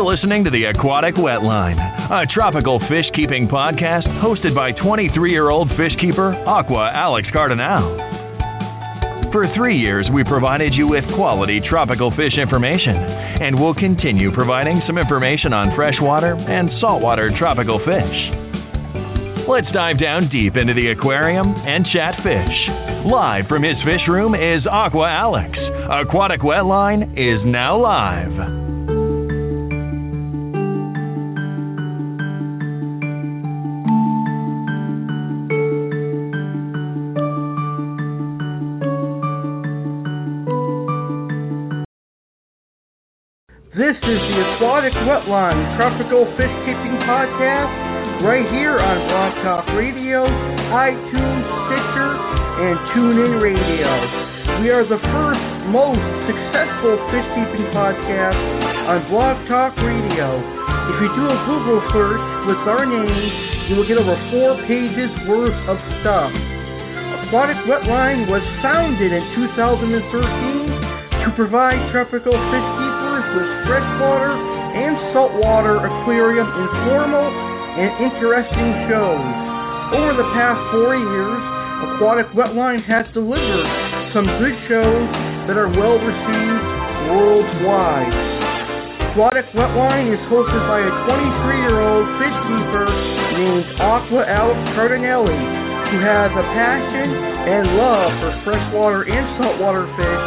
You're listening to the Aquatic Wetline, a tropical fish keeping podcast hosted by 23 year old fish keeper Aqua Alex Cardinale. For three years, we provided you with quality tropical fish information, and we'll continue providing some information on freshwater and saltwater tropical fish. Let's dive down deep into the aquarium and chat fish. Live from his fish room is Aqua Alex. Aquatic Wetline is now live. This is the Aquatic Wetline Tropical Fish Keeping Podcast right here on Blog Talk Radio, iTunes, Stitcher, and TuneIn Radio. We are the first most successful fish keeping podcast on Blog Talk Radio. If you do a Google search with our name, you will get over four pages worth of stuff. Aquatic Wetline was founded in 2013 to provide tropical fish with freshwater and saltwater aquarium informal and interesting shows. Over the past four years, Aquatic Wetline has delivered some good shows that are well received worldwide. Aquatic Wetline is hosted by a 23 year old fish keeper named Aqua Alex Cardinale, who has a passion and love for freshwater and saltwater fish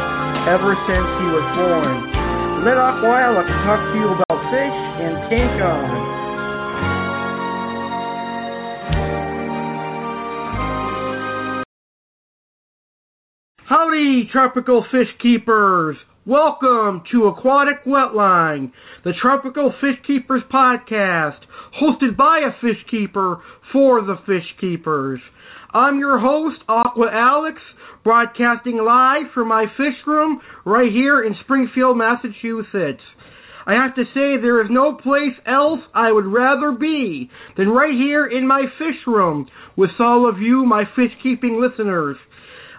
ever since he was born. Let Aqua Alex talk to you about fish and tank on. Howdy, tropical fish keepers! Welcome to Aquatic Wetline, the Tropical Fish Keepers podcast, hosted by a fish keeper for the fish keepers. I'm your host, Aqua Alex, broadcasting live from my fish room right here in Springfield, Massachusetts. I have to say, there is no place else I would rather be than right here in my fish room with all of you, my fish keeping listeners.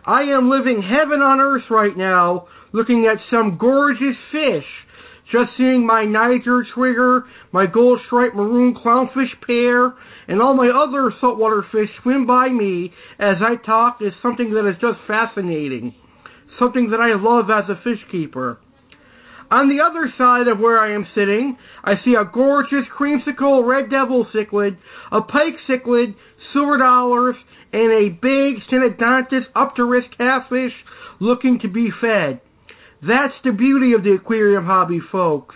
I am living heaven on earth right now, looking at some gorgeous fish. Just seeing my Niger trigger, my gold striped maroon clownfish pair, and all my other saltwater fish swim by me as I talk is something that is just fascinating. Something that I love as a fish keeper. On the other side of where I am sitting, I see a gorgeous creamsicle red devil cichlid, a pike cichlid, silver dollars, and a big Synodontis eupterus catfish looking to be fed. That's the beauty of the aquarium hobby, folks.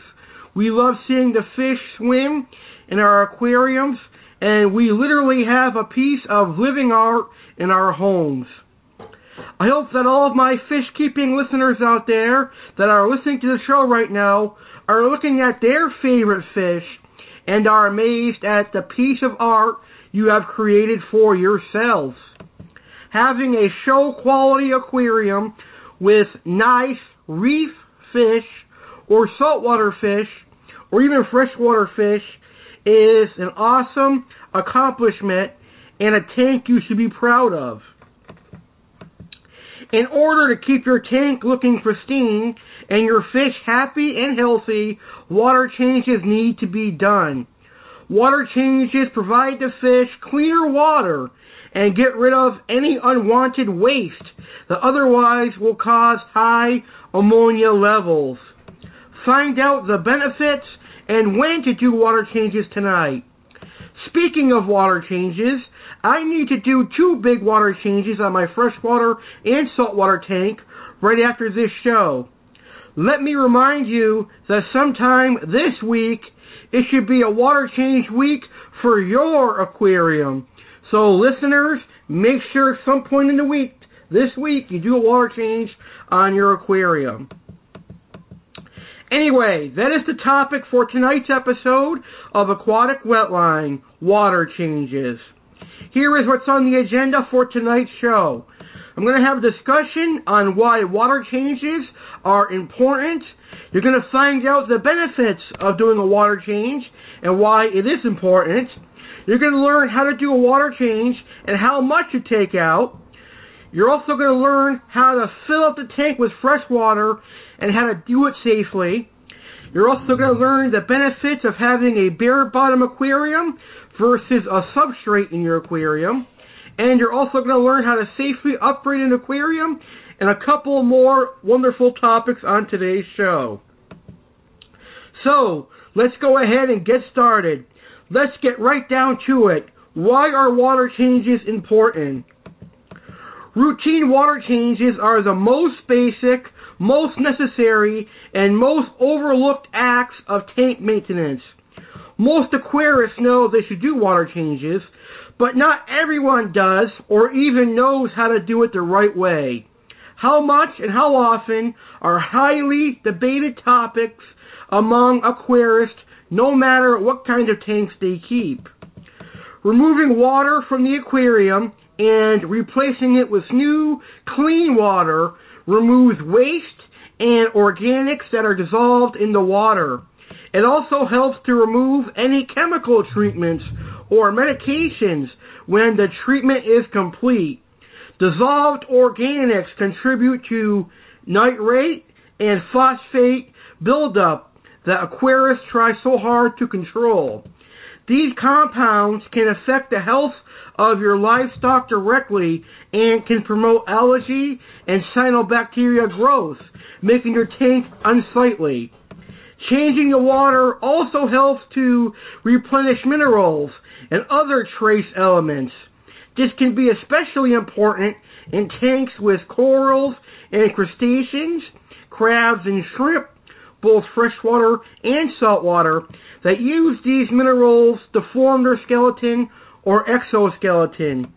We love seeing the fish swim in our aquariums, and we literally have a piece of living art in our homes. I hope that all of my fish keeping listeners out there that are listening to the show right now are looking at their favorite fish and are amazed at the piece of art you have created for yourselves. Having a show quality aquarium with nice reef fish or saltwater fish or even freshwater fish is an awesome accomplishment and a tank you should be proud of. In order to keep your tank looking pristine and your fish happy and healthy, water changes need to be done. Water changes provide the fish cleaner water and get rid of any unwanted waste that otherwise will cause high ammonia levels. Find out the benefits and when to do water changes tonight. Speaking of water changes, I need to do two big water changes on my freshwater and saltwater tank right after this show. Let me remind you that sometime this week it should be a water change week for your aquarium. So, listeners, make sure at some point in the week, this week, you do a water change on your aquarium. Anyway, that is the topic for tonight's episode of Aquatic Wetline Water Changes. Here is what's on the agenda for tonight's show. I'm going to have a discussion on why water changes are important. You're going to find out the benefits of doing a water change and why it is important. You're going to learn how to do a water change and how much to take out. You're also going to learn how to fill up the tank with fresh water and how to do it safely. You're also going to learn the benefits of having a bare bottom aquarium versus a substrate in your aquarium. And you're also going to learn how to safely upgrade an aquarium and a couple more wonderful topics on today's show. So, let's go ahead and get started. Let's get right down to it. Why are water changes important? Routine water changes are the most basic, most necessary, and most overlooked acts of tank maintenance. Most aquarists know they should do water changes, but not everyone does or even knows how to do it the right way. How much and how often are highly debated topics among aquarists no matter what kind of tanks they keep. Removing water from the aquarium and replacing it with new, clean water removes waste and organics that are dissolved in the water. It also helps to remove any chemical treatments or medications when the treatment is complete. Dissolved organics contribute to nitrate and phosphate buildup that aquarists try so hard to control. These compounds can affect the health of your livestock directly and can promote algae and cyanobacteria growth, making your tank unsightly. Changing the water also helps to replenish minerals and other trace elements. This can be especially important in tanks with corals and crustaceans, crabs and shrimp, both freshwater and saltwater, that use these minerals to form their skeleton or exoskeleton.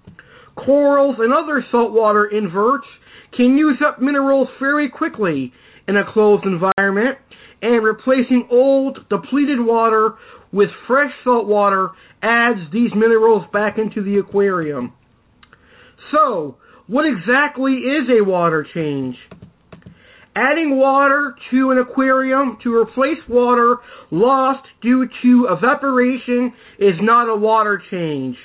Corals and other saltwater inverts can use up minerals very quickly in a closed environment, and replacing old, depleted water with fresh salt water adds these minerals back into the aquarium. So, what exactly is a water change? Adding water to an aquarium to replace water lost due to evaporation is not a water change.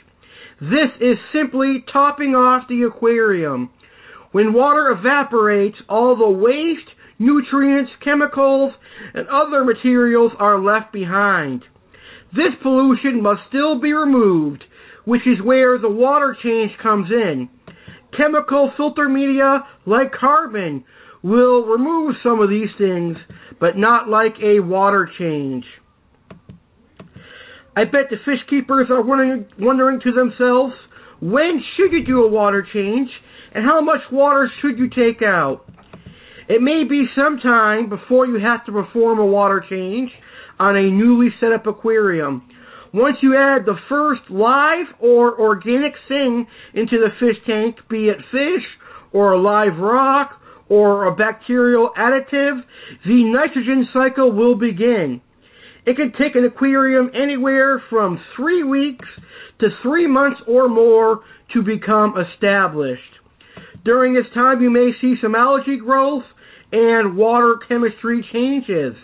This is simply topping off the aquarium. When water evaporates, all the waste, nutrients, chemicals, and other materials are left behind. This pollution must still be removed, which is where the water change comes in. Chemical filter media like carbon will remove some of these things, but not like a water change. I bet the fish keepers are wondering, wondering to themselves, when should you do a water change, and how much water should you take out? It may be some time before you have to perform a water change on a newly set up aquarium. Once you add the first live or organic thing into the fish tank, be it fish or a live rock or a bacterial additive, the nitrogen cycle will begin. It can take an aquarium anywhere from three weeks to three months or more to become established. During this time, you may see some algae growth and water chemistry changes.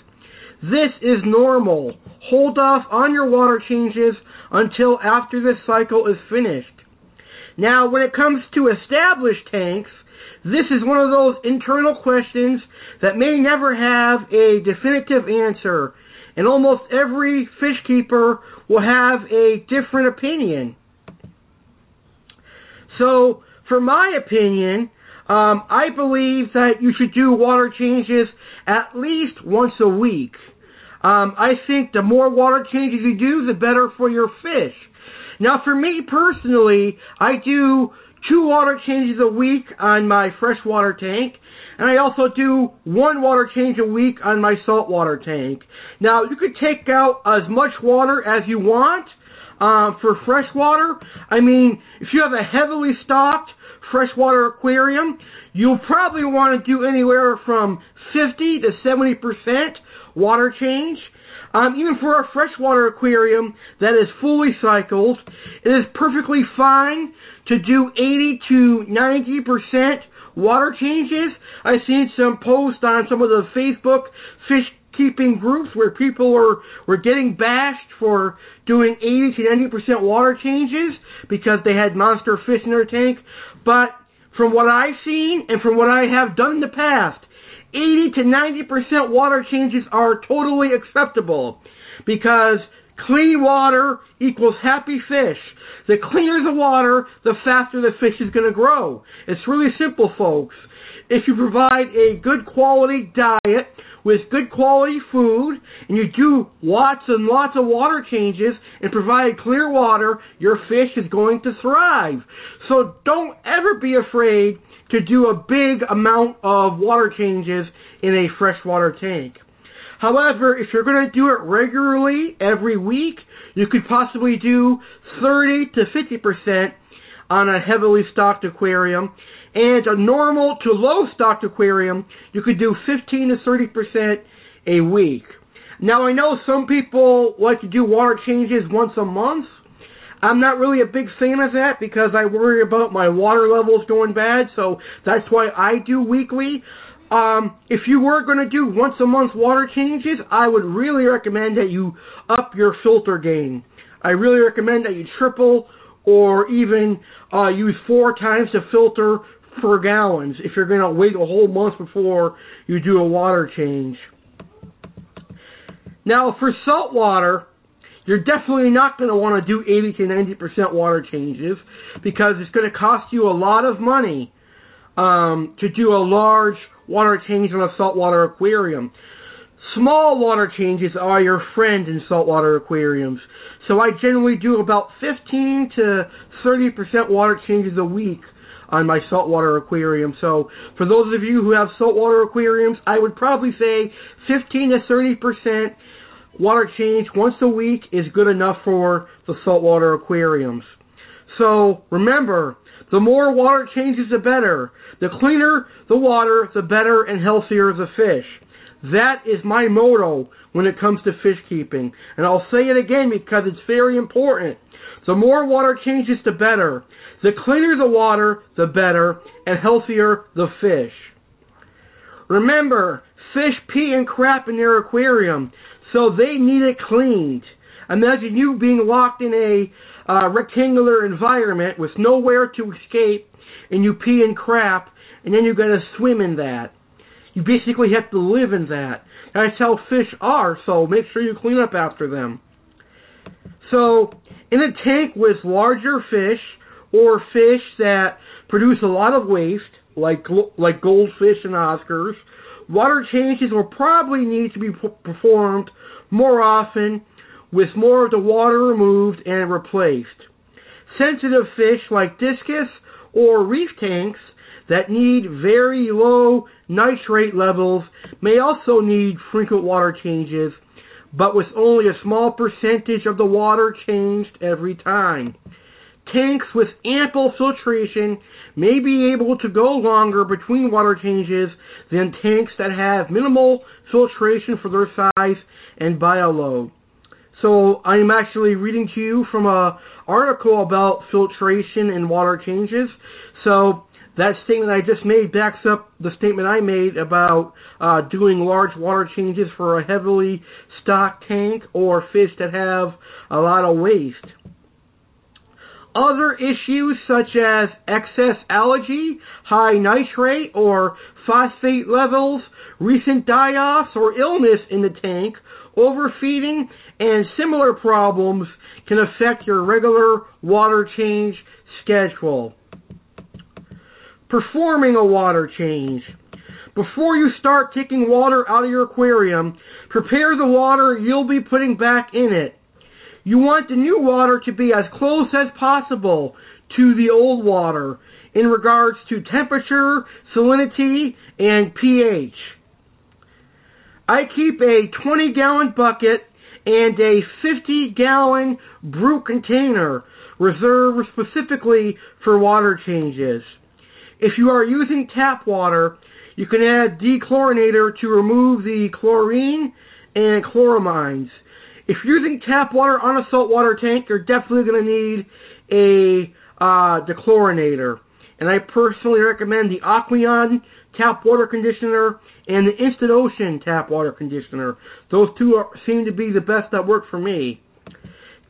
This is normal. Hold off on your water changes until after this cycle is finished. Now, when it comes to established tanks, this is one of those internal questions that may never have a definitive answer, and almost every fish keeper will have a different opinion. So, for my opinion, um, I believe that you should do water changes at least once a week. Um, I think the more water changes you do, the better for your fish. Now, for me personally, I do two water changes a week on my freshwater tank, and I also do one water change a week on my saltwater tank. Now, you could take out as much water as you want uh, for freshwater. I mean, if you have a heavily stocked freshwater aquarium, you'll probably want to do anywhere from 50 to 70 percent water change. Um, even for a freshwater aquarium that is fully cycled, it is perfectly fine to do 80 to 90 percent water changes. I've seen some posts on some of the Facebook fish keeping groups where people were, were getting bashed for doing 80 to 90 percent water changes because they had monster fish in their tank. But from what I've seen and from what I have done in the past, 80 to 90% water changes are totally acceptable because clean water equals happy fish. The cleaner the water, the faster the fish is going to grow. It's really simple, folks. If you provide a good quality diet with good quality food and you do lots and lots of water changes and provide clear water, your fish is going to thrive. So don't ever be afraid to do a big amount of water changes in a freshwater tank. However, if you're going to do it regularly every week, you could possibly do 30 to 50% on a heavily stocked aquarium. And a normal to low stocked aquarium, you could do 15 to 30% a week. Now, I know some people like to do water changes once a month. I'm not really a big fan of that because I worry about my water levels going bad, so that's why I do weekly. Um, if you were going to do once a month water changes, I would really recommend that you up your filter gain. I really recommend that you triple or even uh, use four times the filter for gallons if you're going to wait a whole month before you do a water change. Now, for salt water, you're definitely not going to want to do 80 to 90% water changes because it's going to cost you a lot of money um, to do a large water change on a saltwater aquarium. Small water changes are your friend in saltwater aquariums. So I generally do about 15 to 30% water changes a week on my saltwater aquarium. So for those of you who have saltwater aquariums, I would probably say 15 to 30% water change once a week is good enough for the saltwater aquariums. So remember, the more water changes, the better. The cleaner the water, the better and healthier the fish. That is my motto when it comes to fish keeping. And I'll say it again because it's very important. The more water changes, the better. The cleaner the water, the better, and healthier the fish. Remember, fish pee and crap in their aquarium, so they need it cleaned. Imagine you being locked in a uh, rectangular environment with nowhere to escape, and you pee and crap, and then you're going to swim in that. You basically have to live in that. That's how fish are, so make sure you clean up after them. So, in a tank with larger fish or fish that produce a lot of waste, like like goldfish and Oscars, water changes will probably need to be performed more often with more of the water removed and replaced. Sensitive fish like discus or reef tanks that need very low nitrate levels may also need frequent water changes, but with only a small percentage of the water changed every time. Tanks with ample filtration may be able to go longer between water changes than tanks that have minimal filtration for their size and bioload. So I'm actually reading to you from a article about filtration and water changes. So that statement I just made backs up the statement I made about uh, doing large water changes for a heavily stocked tank or fish that have a lot of waste. Other issues such as excess algae, high nitrate or phosphate levels, recent die-offs or illness in the tank, overfeeding, and similar problems can affect your regular water change schedule performing a water change. Before you start taking water out of your aquarium, prepare the water you'll be putting back in it. You want the new water to be as close as possible to the old water in regards to temperature, salinity, and pH. I keep a 20 gallon bucket and a 50 gallon brew container reserved specifically for water changes. If you are using tap water, you can add dechlorinator to remove the chlorine and chloramines. If you're using tap water on a saltwater tank, you're definitely going to need a uh, dechlorinator. And I personally recommend the Aqueon tap water conditioner and the Instant Ocean tap water conditioner. Those two are, seem to be the best that work for me.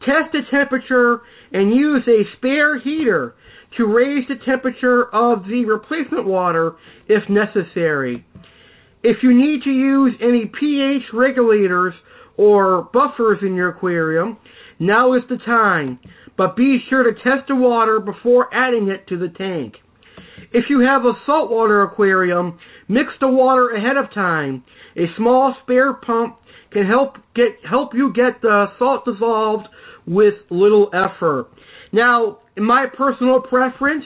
Test the temperature and use a spare heater to raise the temperature of the replacement water if necessary. If you need to use any pH regulators or buffers in your aquarium, now is the time. But be sure to test the water before adding it to the tank. If you have a saltwater aquarium, mix the water ahead of time. A small spare pump can help get help you get the salt dissolved with little effort. Now, in my personal preference,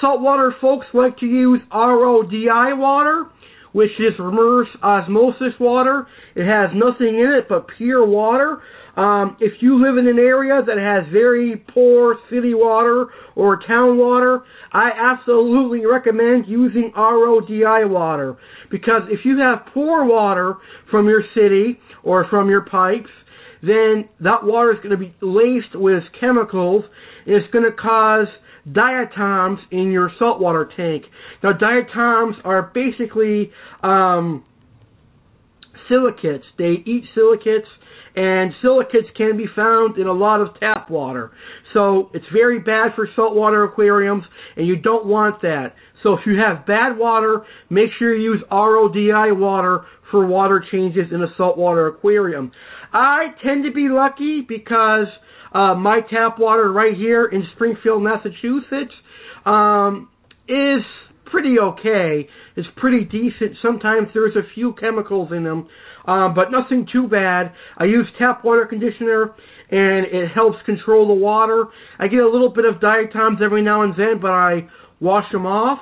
saltwater folks like to use RODI water, which is reverse osmosis water. It has nothing in it but pure water. Um, if you live in an area that has very poor city water or town water, I absolutely recommend using RODI water because if you have poor water from your city or from your pipes, then that water is going to be laced with chemicals and it's going to cause diatoms in your saltwater tank. Now, diatoms are basically um, silicates. They eat silicates and silicates can be found in a lot of tap water. So it's very bad for saltwater aquariums, and you don't want that. So if you have bad water, make sure you use RODI water for water changes in a saltwater aquarium. I tend to be lucky because uh, my tap water right here in Springfield, Massachusetts, um, is pretty okay. It's pretty decent. Sometimes there's a few chemicals in them, um, but nothing too bad. I use tap water conditioner, and it helps control the water. I get a little bit of diatoms every now and then, but I wash them off.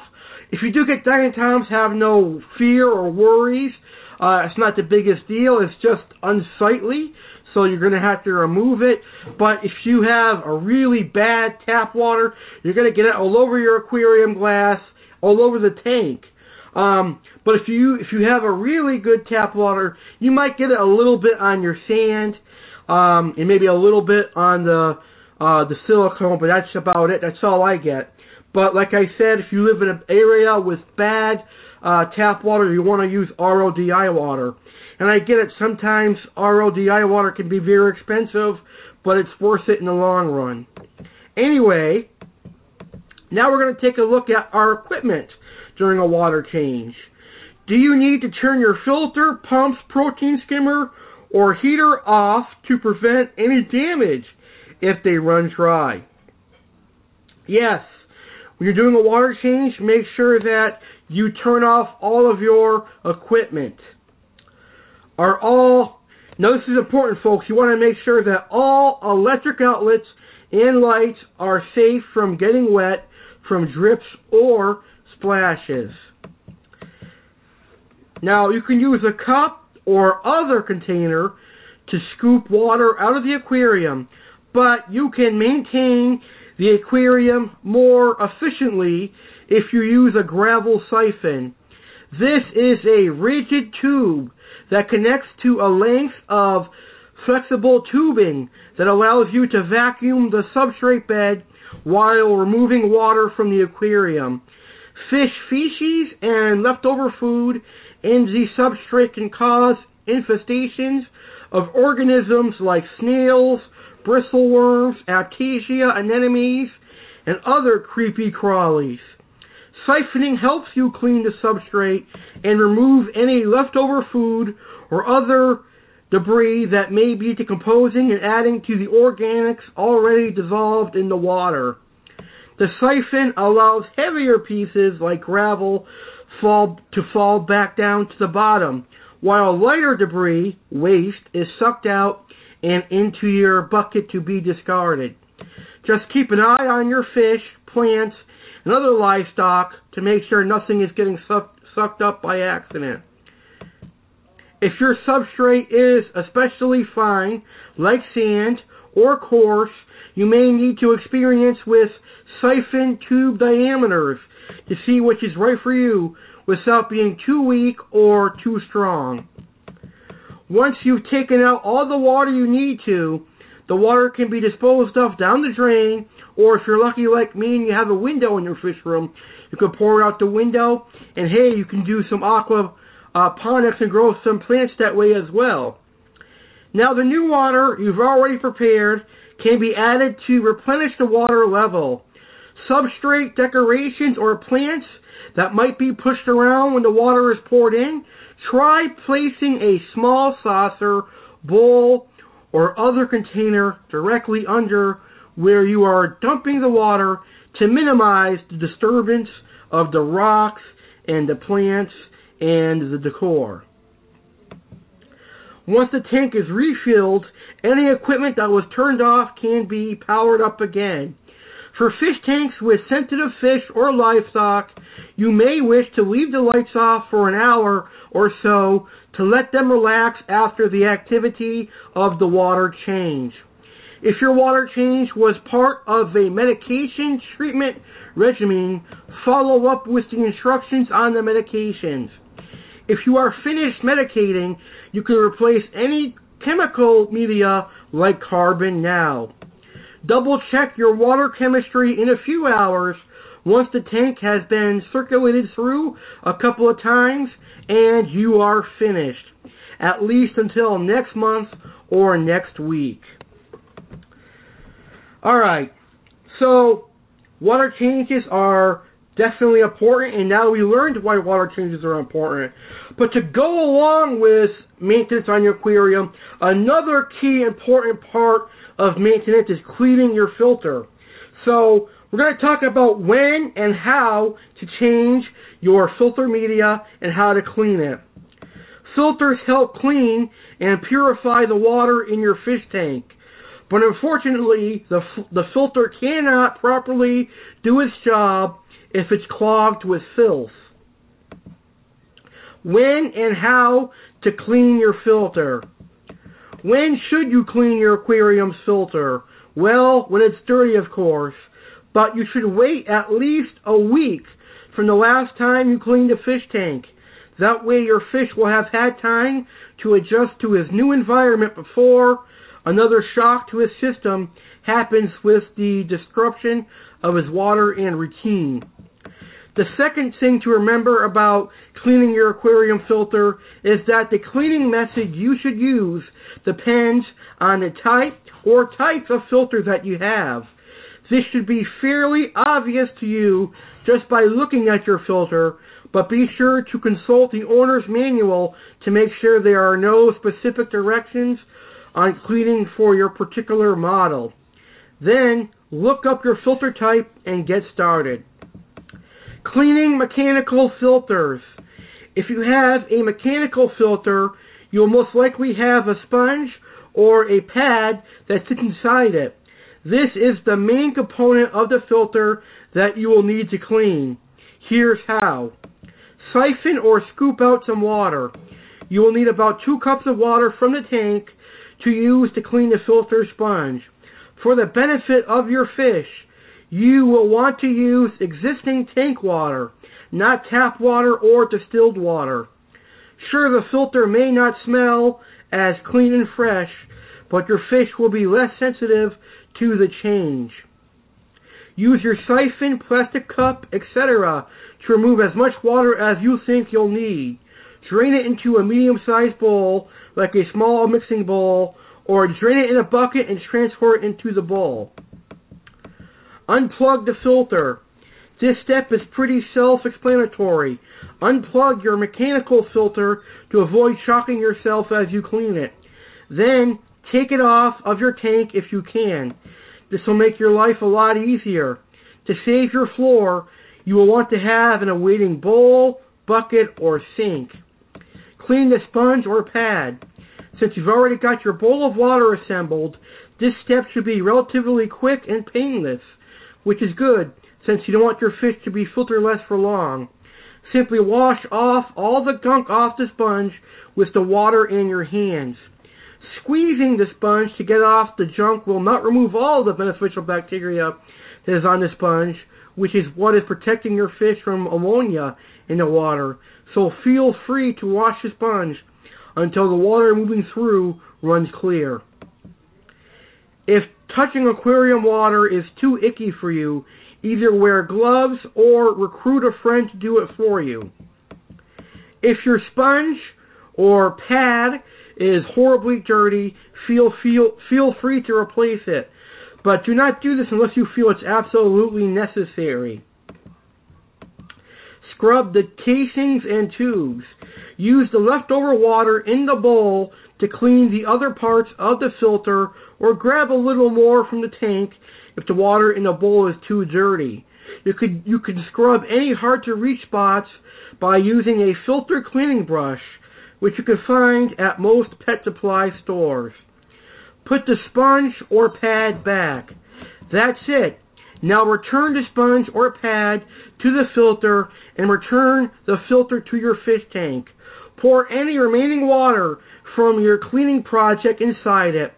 If you do get diatoms, have no fear or worries. Uh, it's not the biggest deal. It's just unsightly, so you're going to have to remove it. But if you have a really bad tap water, you're going to get it all over your aquarium glass, all over the tank. Um, but if you if you have a really good tap water, you might get it a little bit on your sand, um, and maybe a little bit on the uh, the silicone. But that's about it. That's all I get. But like I said, if you live in an area with bad uh, tap water, you want to use RODI water. And I get it. Sometimes RODI water can be very expensive, but it's worth it in the long run. Anyway, now we're going to take a look at our equipment during a water change. Do you need to turn your filter, pumps, protein skimmer, or heater off to prevent any damage if they run dry? Yes. When you're doing a water change, make sure that you turn off all of your equipment. Are all now this is important folks, you want to make sure that all electric outlets and lights are safe from getting wet from drips or splashes. Now you can use a cup or other container to scoop water out of the aquarium, but you can maintain the aquarium more efficiently if you use a gravel siphon. This is a rigid tube that connects to a length of flexible tubing that allows you to vacuum the substrate bed while removing water from the aquarium. Fish feces and leftover food in the substrate can cause infestations of organisms like snails, bristleworms, aiptasia, anemones, and other creepy crawlies. Siphoning helps you clean the substrate and remove any leftover food or other debris that may be decomposing and adding to the organics already dissolved in the water. The siphon allows heavier pieces like gravel fall to fall back down to the bottom, while lighter debris, waste, is sucked out and into your bucket to be discarded. Just keep an eye on your fish, plants, and other livestock to make sure nothing is getting sucked, sucked up by accident. If your substrate is especially fine, like sand or coarse, you may need to experience with siphon tube diameters to see which is right for you without being too weak or too strong. Once you've taken out all the water you need to, the water can be disposed of down the drain, or if you're lucky like me and you have a window in your fish room, you can pour it out the window, and hey, you can do some aqua uh, ponics and grow some plants that way as well. Now, the new water you've already prepared can be added to replenish the water level. Substrate decorations or plants that might be pushed around when the water is poured in try placing a small saucer, bowl, or other container directly under where you are dumping the water to minimize the disturbance of the rocks and the plants and the decor. Once the tank is refilled, any equipment that was turned off can be powered up again. For fish tanks with sensitive fish or livestock, you may wish to leave the lights off for an hour or so to let them relax after the activity of the water change. If your water change was part of a medication treatment regimen, follow up with the instructions on the medications. If you are finished medicating, you can replace any chemical media like carbon now. Double check your water chemistry in a few hours once the tank has been circulated through a couple of times and you are finished, at least until next month or next week. Alright, so water changes are definitely important, and now we learned why water changes are important. But to go along with maintenance on your aquarium, another key important part of maintenance is cleaning your filter. So we're going to talk about when and how to change your filter media and how to clean it. Filters help clean and purify the water in your fish tank. But unfortunately, the, the filter cannot properly do its job if it's clogged with filth. When and how to clean your filter. When should you clean your aquarium's filter? Well, when it's dirty, of course. But you should wait at least a week from the last time you cleaned a fish tank. That way your fish will have had time to adjust to his new environment before another shock to his system happens with the disruption of his water and routine. The second thing to remember about cleaning your aquarium filter is that the cleaning method you should use depends on the type or types of filter that you have. This should be fairly obvious to you just by looking at your filter, but be sure to consult the owner's manual to make sure there are no specific directions on cleaning for your particular model. Then, look up your filter type and get started. Cleaning mechanical filters. If you have a mechanical filter, you'll most likely have a sponge or a pad that sits inside it. This is the main component of the filter that you will need to clean. Here's how. Siphon or scoop out some water. You will need about two cups of water from the tank to use to clean the filter sponge. For the benefit of your fish, you will want to use existing tank water, not tap water or distilled water. Sure, the filter may not smell as clean and fresh, but your fish will be less sensitive to the change. Use your siphon, plastic cup, etc. to remove as much water as you think you'll need. Drain it into a medium-sized bowl, like a small mixing bowl, or drain it in a bucket and transfer it into the bowl. Unplug the filter. This step is pretty self-explanatory. Unplug your mechanical filter to avoid shocking yourself as you clean it. Then, take it off of your tank if you can. This will make your life a lot easier. To save your floor, you will want to have an awaiting bowl, bucket, or sink. Clean the sponge or pad. Since you've already got your bowl of water assembled, this step should be relatively quick and painless which is good since you don't want your fish to be filterless for long. Simply wash off all the gunk off the sponge with the water in your hands. Squeezing the sponge to get off the junk will not remove all the beneficial bacteria that is on the sponge, which is what is protecting your fish from ammonia in the water. So feel free to wash the sponge until the water moving through runs clear. If touching aquarium water is too icky for you, either wear gloves or recruit a friend to do it for you. If your sponge or pad is horribly dirty, feel, feel, feel free to replace it. But do not do this unless you feel it's absolutely necessary. Scrub the casings and tubes. use the leftover water in the bowl to clean the other parts of the filter or grab a little more from the tank if the water in the bowl is too dirty. You could you can scrub any hard to reach spots by using a filter cleaning brush, which you can find at most pet supply stores. Put the sponge or pad back. That's it. Now return the sponge or pad to the filter and return the filter to your fish tank. Pour any remaining water from your cleaning project inside it,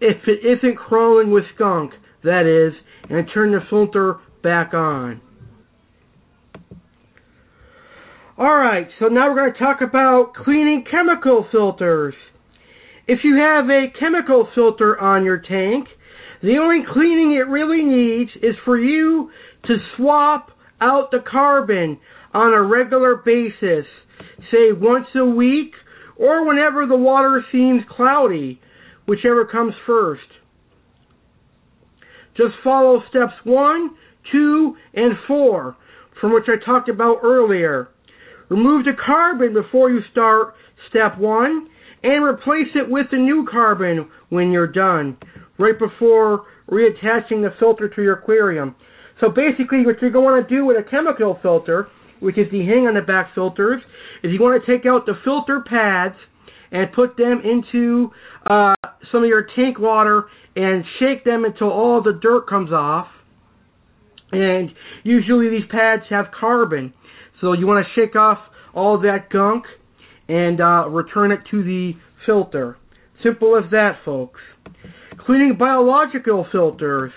if it isn't crawling with skunk, that is, and turn the filter back on. Alright, so now we're going to talk about cleaning chemical filters. If you have a chemical filter on your tank, the only cleaning it really needs is for you to swap out the carbon on a regular basis, say once a week or whenever the water seems cloudy, whichever comes first. Just follow steps 1, 2, and 4, from which I talked about earlier. Remove the carbon before you start step 1 and replace it with the new carbon when you're done, right before reattaching the filter to your aquarium. So basically what you're going to do with a chemical filter, which is the hang on the back filters, is you want to take out the filter pads and put them into uh, some of your tank water and shake them until all the dirt comes off. And usually these pads have carbon. So you want to shake off all that gunk and uh, return it to the filter. Simple as that, folks. Cleaning biological filters.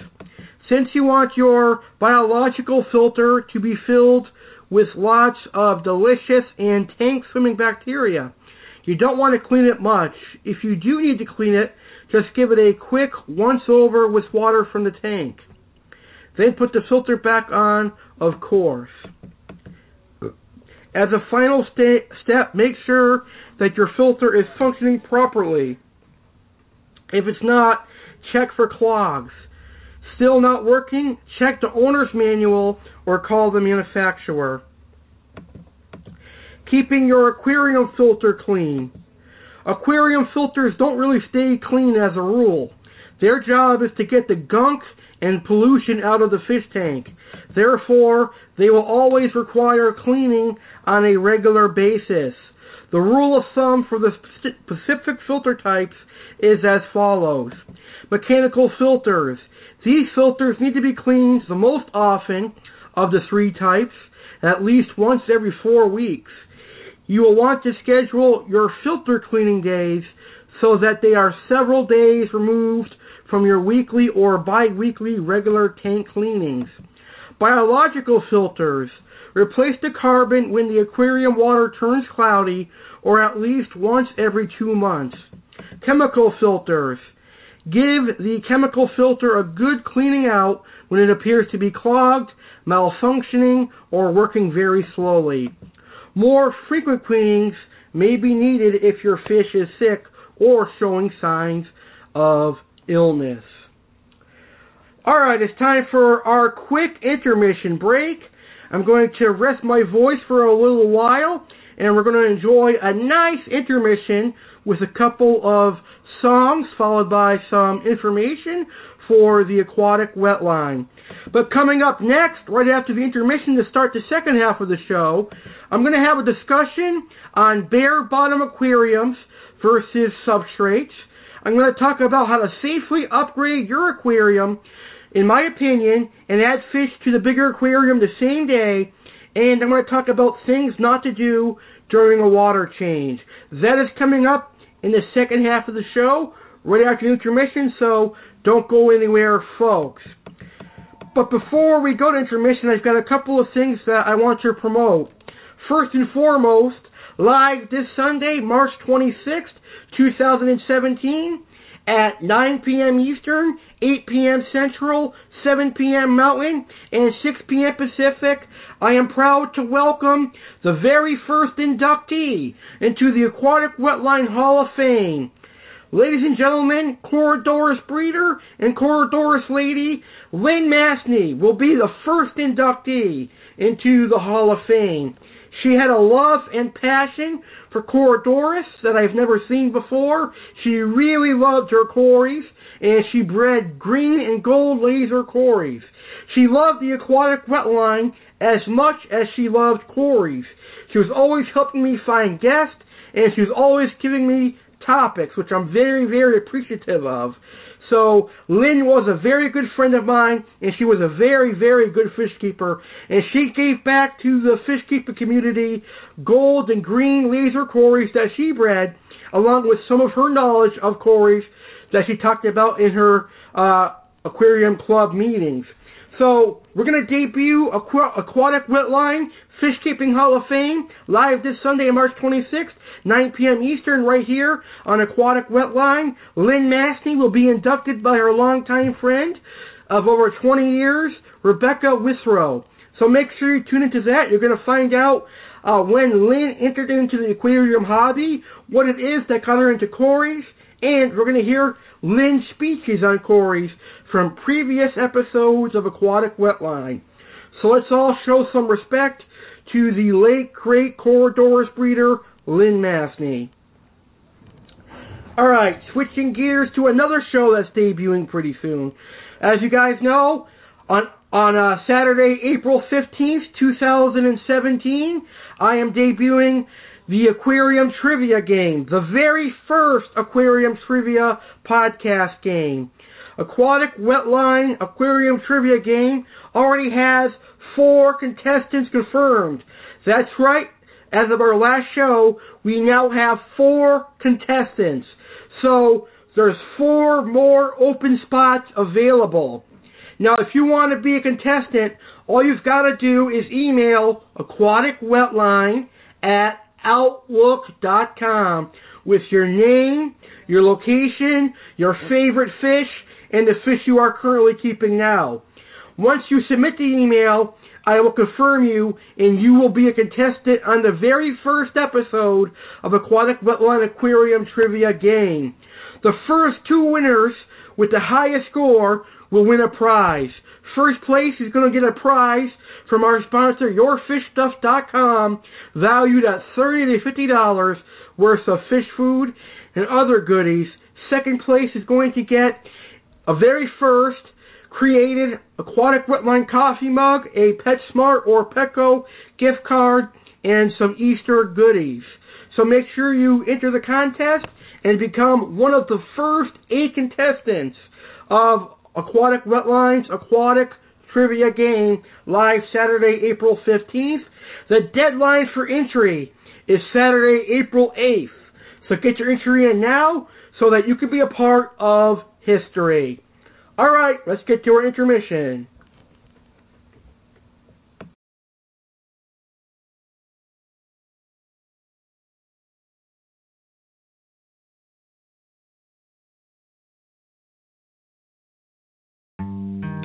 Since you want your biological filter to be filled with lots of delicious and tank swimming bacteria, you don't want to clean it much. If you do need to clean it, just give it a quick once over with water from the tank. Then put the filter back on, of course. As a final sta- step, make sure that your filter is functioning properly. If it's not, check for clogs. Still not working? Check the owner's manual or call the manufacturer. Keeping your aquarium filter clean. Aquarium filters don't really stay clean as a rule. Their job is to get the gunk and pollution out of the fish tank. Therefore, they will always require cleaning on a regular basis. The rule of thumb for the specific filter types is as follows. Mechanical filters. These filters need to be cleaned the most often of the three types, at least once every four weeks. You will want to schedule your filter cleaning days so that they are several days removed from your weekly or bi-weekly regular tank cleanings. Biological filters. Replace the carbon when the aquarium water turns cloudy or at least once every two months. Chemical filters. Give the chemical filter a good cleaning out when it appears to be clogged, malfunctioning, or working very slowly. More frequent cleanings may be needed if your fish is sick or showing signs of illness. Alright, it's time for our quick intermission break. I'm going to rest my voice for a little while, and we're going to enjoy a nice intermission with a couple of songs followed by some information for the aquatic wetline. But coming up next, right after the intermission to start the second half of the show, I'm going to have a discussion on bare bottom aquariums versus substrates. I'm going to talk about how to safely upgrade your aquarium, in my opinion, and add fish to the bigger aquarium the same day. And I'm going to talk about things not to do during a water change. That is coming up in the second half of the show, right after the intermission, so don't go anywhere, folks. But before we go to intermission, I've got a couple of things that I want to promote. First and foremost, live this Sunday, March 26th, 2017, at 9 p.m. Eastern, 8 p.m. Central, 7 p.m. Mountain, and 6 p.m. Pacific, I am proud to welcome the very first inductee into the Aquatic Wetline Hall of Fame. Ladies and gentlemen, Corydoras breeder and Corydoras lady Lynn Masney will be the first inductee into the Hall of Fame. She had a love and passion for Corydoras that I've never seen before. She really loved her Corys, and she bred green and gold laser Corys. She loved the aquatic wetline as much as she loved Corys. She was always helping me find guests, and she was always giving me topics, which I'm very, very appreciative of. So Lynn was a very good friend of mine, and she was a very, very good fish keeper. And she gave back to the fish keeper community gold and green laser Corys that she bred, along with some of her knowledge of Corys that she talked about in her uh, aquarium club meetings. So we're going to debut Aqu- Aquatic Wetline Fish Keeping Hall of Fame live this Sunday, March 26th, 9 p.m. Eastern, right here on Aquatic Wetline. Lynn Masney will be inducted by her longtime friend of over 20 years, Rebecca Withrow. So make sure you tune into that. You're going to find out uh, when Lynn entered into the aquarium hobby, what it is that got her into Corys, and we're going to hear Lynn's speeches on Corys from previous episodes of Aquatic Wetline. So let's all show some respect to the late great Corydoras breeder, Lynn Masney. Alright, switching gears to another show that's debuting pretty soon. As you guys know, on on uh, Saturday, April 15th, 2017, I am debuting the Aquarium Trivia Game, the very first Aquarium Trivia podcast game. Aquatic Wetline Aquarium Trivia Game already has four contestants confirmed. That's right. As of our last show, we now have four contestants. So there's four more open spots available. Now, if you want to be a contestant, all you've got to do is email aquaticwetline at outlook.com with your name, your location, your favorite fish, and the fish you are currently keeping now. Once you submit the email, I will confirm you, and you will be a contestant on the very first episode of Aquatic Wetline Aquarium Trivia Game. The first two winners with the highest score will win a prize. First place is going to get a prize from our sponsor, YourFishStuff.com, valued at 30 to $50 worth of fish food and other goodies. Second place is going to get a very first created aquatic wetline coffee mug, a PetSmart or Petco gift card, and some Easter goodies. So make sure you enter the contest and become one of the first eight contestants of Aquatic Wetlines Aquatic Trivia Game live Saturday, April 15th. The deadline for entry is Saturday, April 8th. So get your entry in now so that you can be a part of history. All right, let's get to our intermission.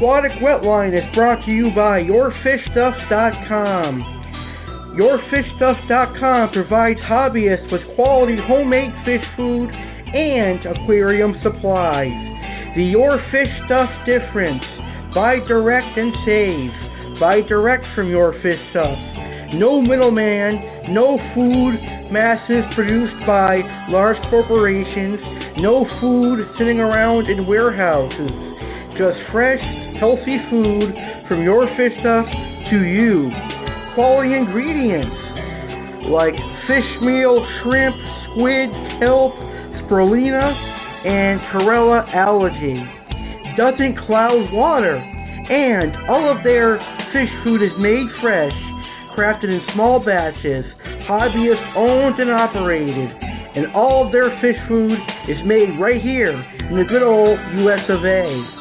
Aquatic Wetline is brought to you by YourFishStuff.com. YourFishStuff.com provides hobbyists with quality homemade fish food and aquarium supplies. The Your Fish Stuff difference. Buy direct and save. Buy direct from Your Fish Stuff. No middleman, no food masses produced by large corporations, no food sitting around in warehouses. Just fresh, healthy food from your fish stuff to you. Quality ingredients like fish meal, shrimp, squid, kelp, spirulina, and Chlorella algae. Doesn't cloud water. And all of their fish food is made fresh, crafted in small batches, hobbyist owned and operated. And all of their fish food is made right here in the good old US of A.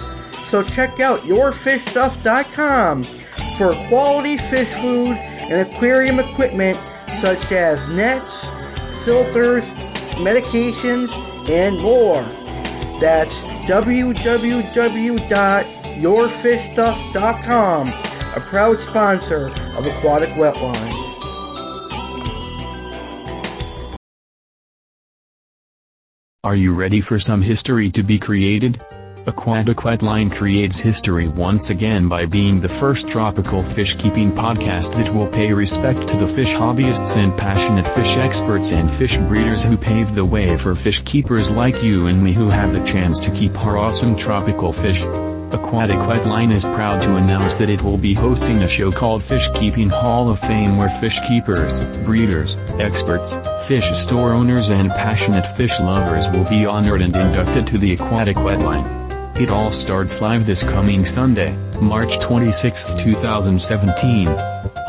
So check out yourfishstuff.com for quality fish food and aquarium equipment such as nets, filters, medications, and more. That's www.yourfishstuff.com, a proud sponsor of Aquatic Wetline. Are you ready for some history to be created? Aquatic Wetline creates history once again by being the first tropical fish keeping podcast that will pay respect to the fish hobbyists and passionate fish experts and fish breeders who paved the way for fish keepers like you and me who have the chance to keep our awesome tropical fish. Aquatic Wetline is proud to announce that it will be hosting a show called Fish Keeping Hall of Fame where fish keepers, breeders, experts, fish store owners and passionate fish lovers will be honored and inducted to the Aquatic Wetline. It all starts live this coming Sunday, March 26, 2017.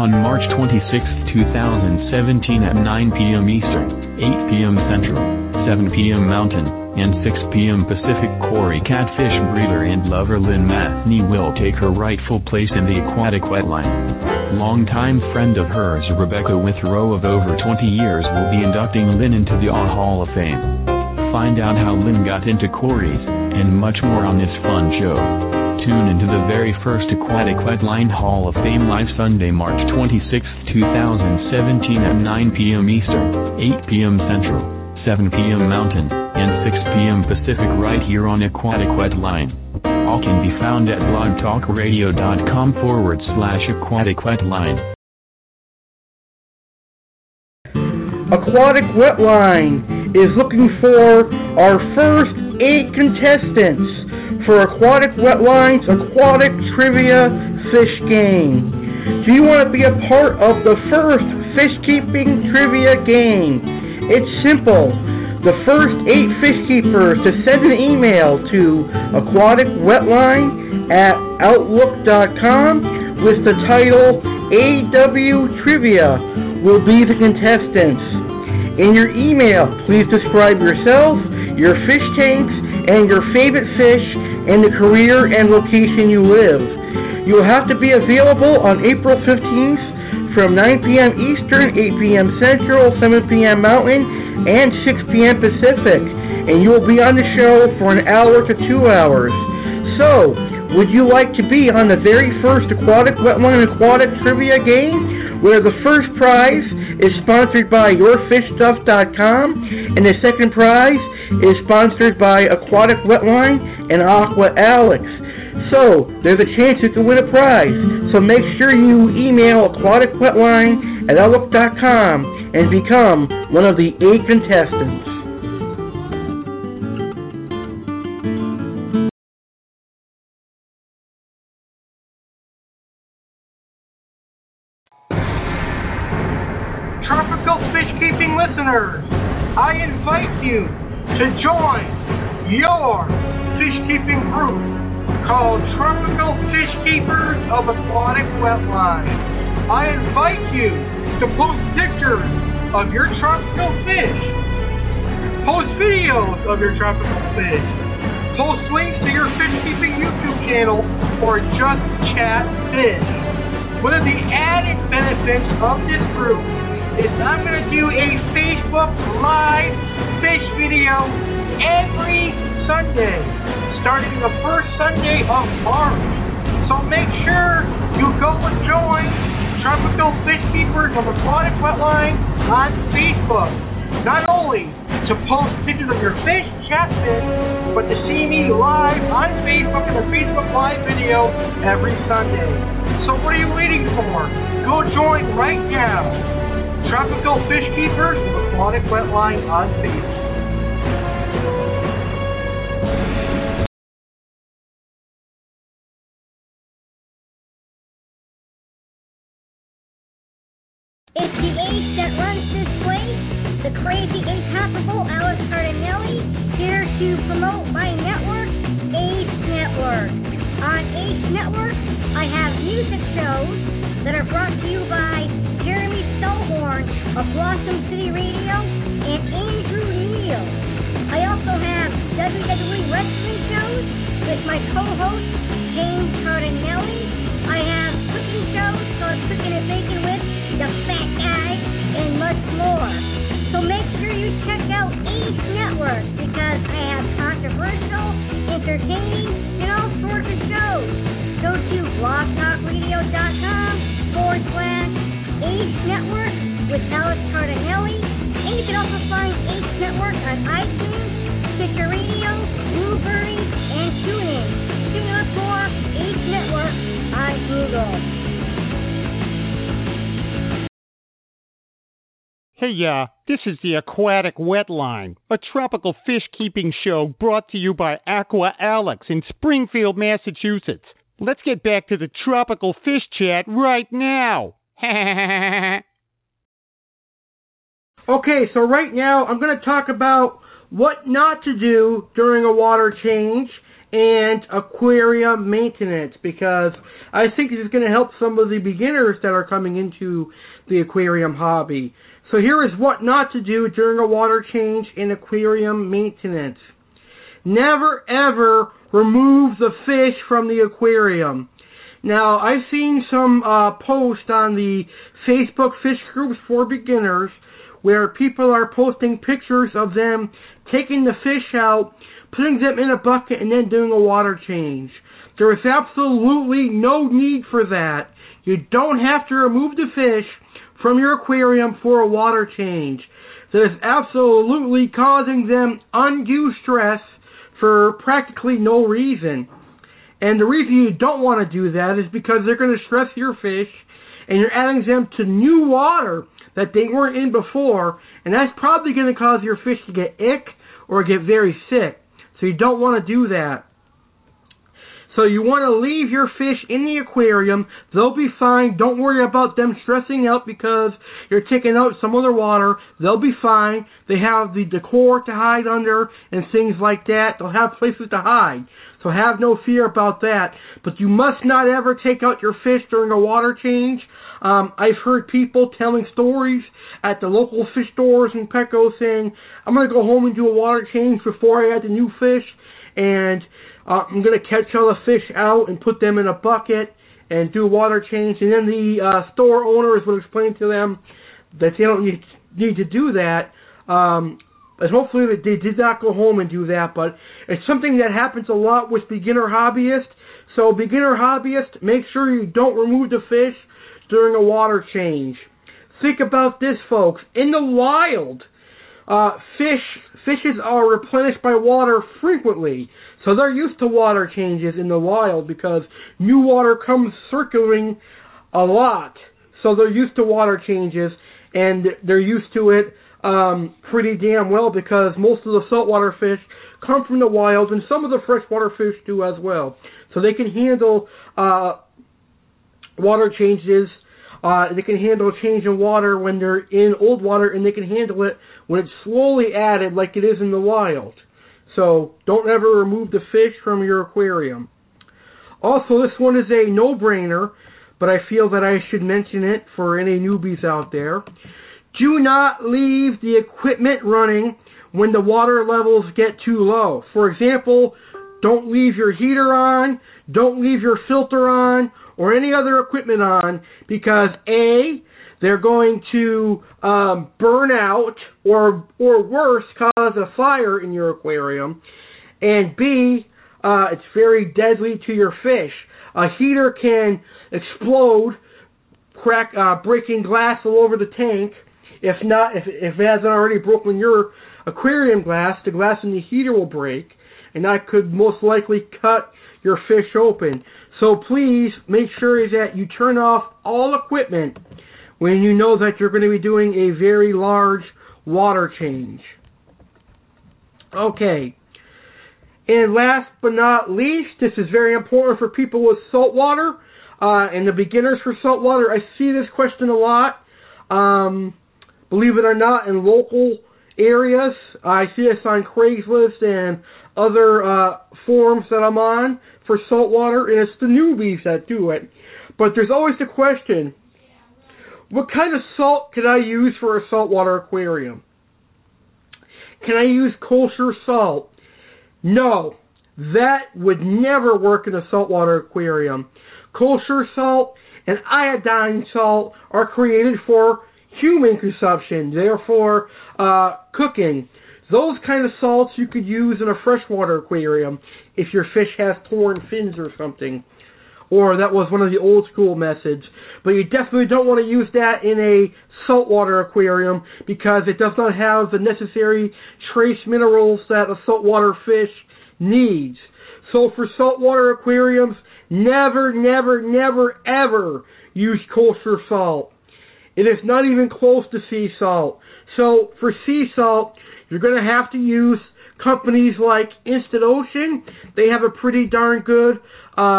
On March 26, 2017 at 9 p.m. Eastern, 8 p.m. Central, 7 p.m. Mountain, and 6 p.m. Pacific, Corey catfish breeder and lover Lynn Mathney will take her rightful place in the aquatic wetline. Longtime friend of hers, Rebecca Withrow of over 20 years, will be inducting Lynn into the AW Hall of Fame. Find out how Lynn got into Corey's, and much more on this fun show. Tune into the very first Aquatic Wetline Hall of Fame live Sunday, March 26, 2017 at 9 p.m. Eastern, 8 p.m. Central, 7 p.m. Mountain, and 6 p.m. Pacific right here on Aquatic Wetline. All can be found at blogtalkradio.com forward slash aquatic wetline. Aquatic Wetline is looking for our first eight contestants for Aquatic Wetline's Aquatic Trivia Fish Game. Do you want to be a part of the first fish keeping trivia game? It's simple. The first eight fish keepers to send an email to aquaticwetline at outlook.com with the title AW Trivia will be the contestants. In your email, please describe yourself, your fish tanks, and your favorite fish and the career and location you live. You will have to be available on April 15th from 9 p.m. Eastern, 8 p.m. Central, 7 p.m. Mountain, and 6 p.m. Pacific. And you will be on the show for an hour to two hours. So, would you like to be on the very first Aquatic Wetline Aquatic Trivia game, where the first prize is sponsored by YourFishStuff.com, and the second prize is sponsored by Aquatic Wetline and Aqua Alex. So, there's a chance you can win a prize. So make sure you email aquaticwetline at outlook.com and become one of the eight contestants. Listeners, I invite you to join your fish keeping group called Tropical Fish Keepers of Aquatic Wetline. I invite you to post pictures of your tropical fish, post videos of your tropical fish, post links to your fish keeping YouTube channel, or just chat fish. One of the added benefits of this group is I'm going to do a Facebook Live fish video every Sunday, starting the first Sunday of March. So make sure you go and join Tropical Fish Keepers of Aquatic Wetline on Facebook. Not only to post pictures of your fish, chat fish, but to see me live on Facebook in a Facebook Live video every Sunday. So what are you waiting for? Go join right now. Tropical Fish Keepers of Aquatic Wetline on Facebook. It's the ace that runs this place, the crazy incomparable Alex Cardinale, here to promote my network, Ace Network. On Ace Network, I have music shows that are brought to you by Stolhorn of Blossom City Radio and Andrew Neal. I also have WWE wrestling shows with my co-host James Cardinale. I have cooking shows called Cooking and Baking with the Fat Guy and much more. So make sure you check out Ace Network because I have controversial, entertaining, and all sorts of shows. Go to blogtalkradio.com forward slash Ace Network with Alex Cardinale. And you can also find Ace Network on iTunes, Stitcher Radio, Blubrry, and TuneIn. Tune up for Ace Network on Google. Hey, uh, this is the Aquatic Wetline, a tropical fish keeping show brought to you by Aqua Alex in Springfield, Massachusetts. Let's get back to the tropical fish chat right now. Okay, so right now I'm going to talk about what not to do during a water change and aquarium maintenance because I think this is going to help some of the beginners that are coming into the aquarium hobby. So here is what not to do during a water change and aquarium maintenance. Never ever remove the fish from the aquarium. Now, I've seen some uh, posts on the Facebook fish groups for beginners where people are posting pictures of them taking the fish out, putting them in a bucket, and then doing a water change. There is absolutely no need for that. You don't have to remove the fish from your aquarium for a water change. That is absolutely causing them undue stress for practically no reason. And the reason you don't want to do that is because they're going to stress your fish and you're adding them to new water that they weren't in before, and that's probably going to cause your fish to get ick or get very sick. So you don't want to do that. So you want to leave your fish in the aquarium. They'll be fine. Don't worry about them stressing out because you're taking out some of their water. They'll be fine. They have the decor to hide under and things like that. They'll have places to hide. So have no fear about that. But you must not ever take out your fish during a water change. Um, I've heard people telling stories at the local fish stores in Petco saying, I'm going to go home and do a water change before I add the new fish. And uh, I'm going to catch all the fish out and put them in a bucket and do a water change. And then the uh, store owners will explain to them that they don't need, need to do that. Um, and hopefully they did not go home and do that, but it's something that happens a lot with beginner hobbyists. So beginner hobbyists, make sure you don't remove the fish during a water change. Think about this, folks. In the wild, uh, fish fishes are replenished by water frequently, so they're used to water changes in the wild because new water comes circulating a lot. So they're used to water changes, and they're used to it um, pretty damn well because most of the saltwater fish come from the wild, and some of the freshwater fish do as well. So they can handle uh, water changes. Uh, they can handle change in water when they're in old water, and they can handle it when it's slowly added like it is in the wild. So don't ever remove the fish from your aquarium. Also, this one is a no-brainer, but I feel that I should mention it for any newbies out there. Do not leave the equipment running when the water levels get too low. For example, don't leave your heater on, don't leave your filter on, or any other equipment on because A, they're going to um, burn out or or worse cause a fire in your aquarium, and B, uh, it's very deadly to your fish. A heater can explode, crack, uh, breaking glass all over the tank. If not, if, if it hasn't already broken your aquarium glass, the glass in the heater will break, and that could most likely cut your fish open. So please make sure that you turn off all equipment when you know that you're going to be doing a very large water change. Okay. And last but not least, this is very important for people with saltwater uh, and the beginners for salt water. I see this question a lot. Um, believe it or not, in local areas, I see this on Craigslist and other uh, forums that I'm on for saltwater, and it's the newbies that do it. But there's always the question what kind of salt can I use for a saltwater aquarium? Can I use kosher salt? No, that would never work in a saltwater aquarium. Kosher salt and iodine salt are created for human consumption, therefore uh, cooking. Those kind of salts you could use in a freshwater aquarium if your fish has torn fins or something or that was one of the old school methods. But you definitely don't want to use that in a saltwater aquarium because it does not have the necessary trace minerals that a saltwater fish needs. So for saltwater aquariums, never, never, never, ever use kosher salt. It is not even close to sea salt. So for sea salt, you're going to have to use companies like Instant Ocean. They have a pretty darn good uh,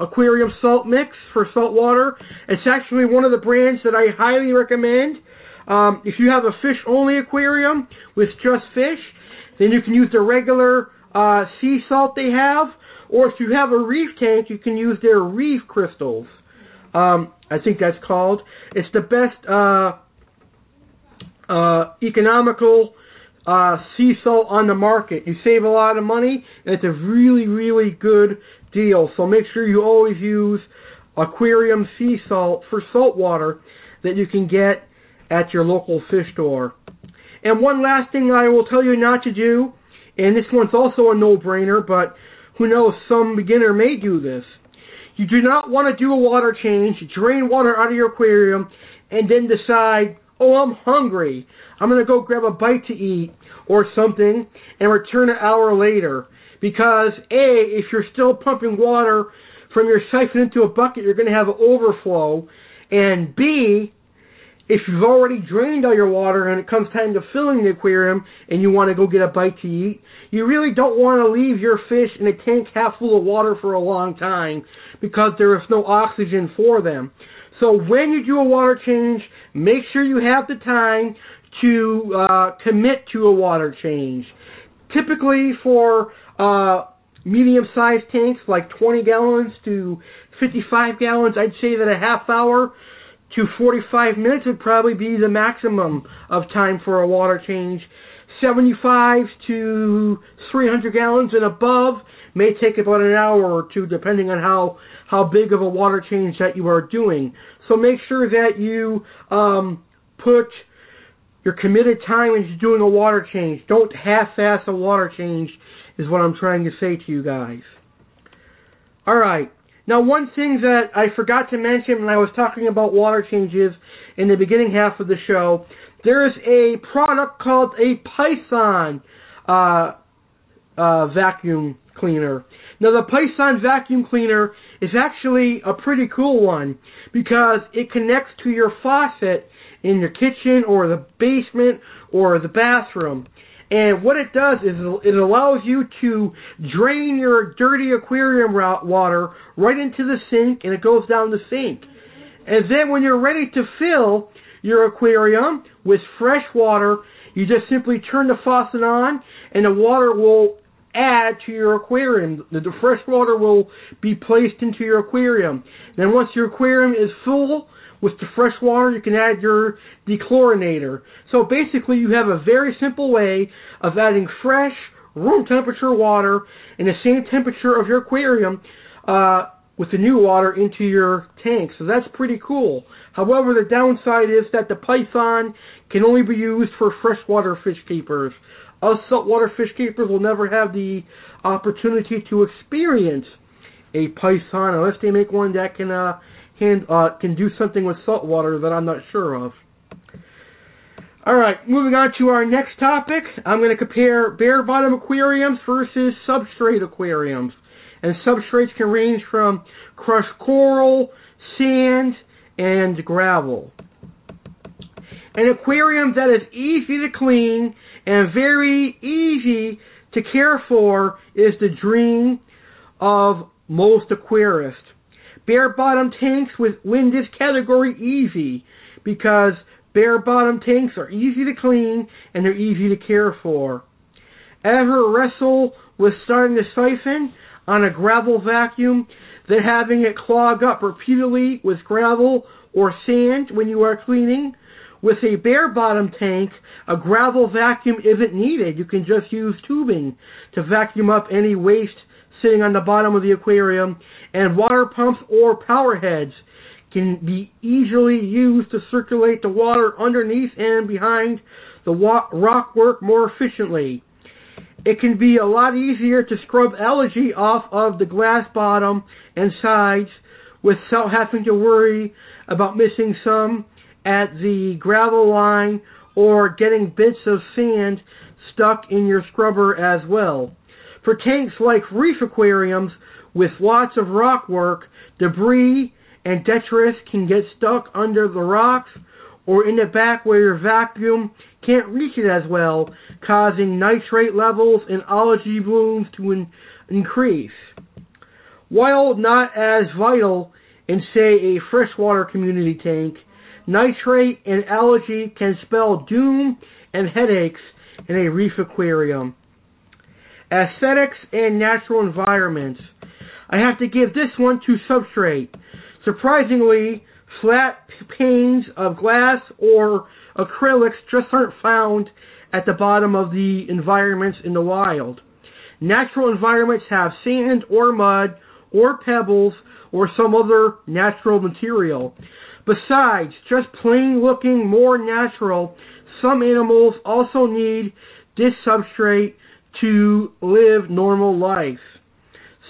aquarium salt mix for salt water. It's actually one of the brands that I highly recommend. Um, if you have a fish only aquarium with just fish, then you can use the regular uh, sea salt they have. Or if you have a reef tank, you can use their reef crystals. Um, I think that's called. It's the best uh, uh, economical uh, sea salt on the market. You save a lot of money, and it's a really, really good deal. So make sure you always use aquarium sea salt for salt water that you can get at your local fish store. And one last thing I will tell you not to do, and this one's also a no-brainer, but who knows, some beginner may do this. You do not want to do a water change, drain water out of your aquarium, and then decide, oh, I'm hungry. I'm going to go grab a bite to eat or something and return an hour later. Because, A, if you're still pumping water from your siphon into a bucket, you're going to have an overflow. And B, if you've already drained all your water and it comes time to filling the aquarium and you want to go get a bite to eat, you really don't want to leave your fish in a tank half full of water for a long time because there is no oxygen for them. So when you do a water change, make sure you have the time to uh, commit to a water change. Typically for uh, medium-sized tanks like 20 gallons to 55 gallons, I'd say that a half hour to 45 minutes would probably be the maximum of time for a water change. 75 to 300 gallons and above may take about an hour or two depending on how how big of a water change that you are doing. So make sure that you um, put your committed time into doing a water change. Don't half-ass a water change is what I'm trying to say to you guys. All right. Now, one thing that I forgot to mention when I was talking about water changes in the beginning half of the show, there's a product called a Python uh, uh, vacuum cleaner. Now, the Python vacuum cleaner is actually a pretty cool one because it connects to your faucet in your kitchen or the basement or the bathroom. And what it does is it allows you to drain your dirty aquarium water right into the sink and it goes down the sink. And then when you're ready to fill your aquarium with fresh water, you just simply turn the faucet on and the water will add to your aquarium. The, fresh water will be placed into your aquarium. Then once your aquarium is full, with the fresh water, you can add your dechlorinator. So basically, you have a very simple way of adding fresh, room temperature water in the same temperature of your aquarium uh, with the new water into your tank. So that's pretty cool. However, the downside is that the Python can only be used for freshwater fish keepers. Us saltwater fish keepers will never have the opportunity to experience a Python unless they make one that can uh, can uh, can do something with salt water that I'm not sure of. All right, moving on to our next topic. I'm going to compare bare bottom aquariums versus substrate aquariums. And substrates can range from crushed coral, sand, and gravel. An aquarium that is easy to clean and very easy to care for is the dream of most aquarists. Bare bottom tanks win this category easy because bare bottom tanks are easy to clean and they're easy to care for. Ever wrestle with starting to siphon on a gravel vacuum, then having it clog up repeatedly with gravel or sand when you are cleaning? With a bare bottom tank, a gravel vacuum isn't needed. You can just use tubing to vacuum up any waste sitting on the bottom of the aquarium, and water pumps or power heads can be easily used to circulate the water underneath and behind the rock work more efficiently. It can be a lot easier to scrub algae off of the glass bottom and sides without having to worry about missing some at the gravel line or getting bits of sand stuck in your scrubber as well. For tanks like reef aquariums with lots of rock work, debris, and detritus can get stuck under the rocks or in the back where your vacuum can't reach it as well, causing nitrate levels and algae blooms to in- increase. While not as vital in, say, a freshwater community tank, nitrate and algae can spell doom and headaches in a reef aquarium. Aesthetics and natural environments. I have to give this one to substrate. Surprisingly, flat panes of glass or acrylics just aren't found at the bottom of the environments in the wild. Natural environments have sand or mud or pebbles or some other natural material. Besides just plain looking more natural, some animals also need this substrate to live normal life.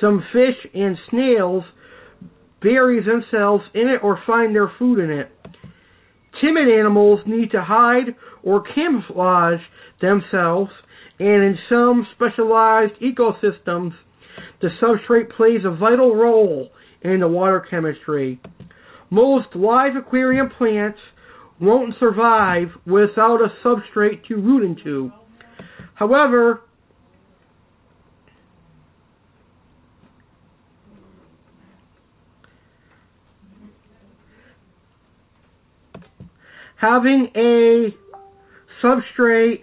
Some fish and snails bury themselves in it or find their food in it. Timid animals need to hide or camouflage themselves, and in some specialized ecosystems, the substrate plays a vital role in the water chemistry. Most live aquarium plants won't survive without a substrate to root into. However, having a substrate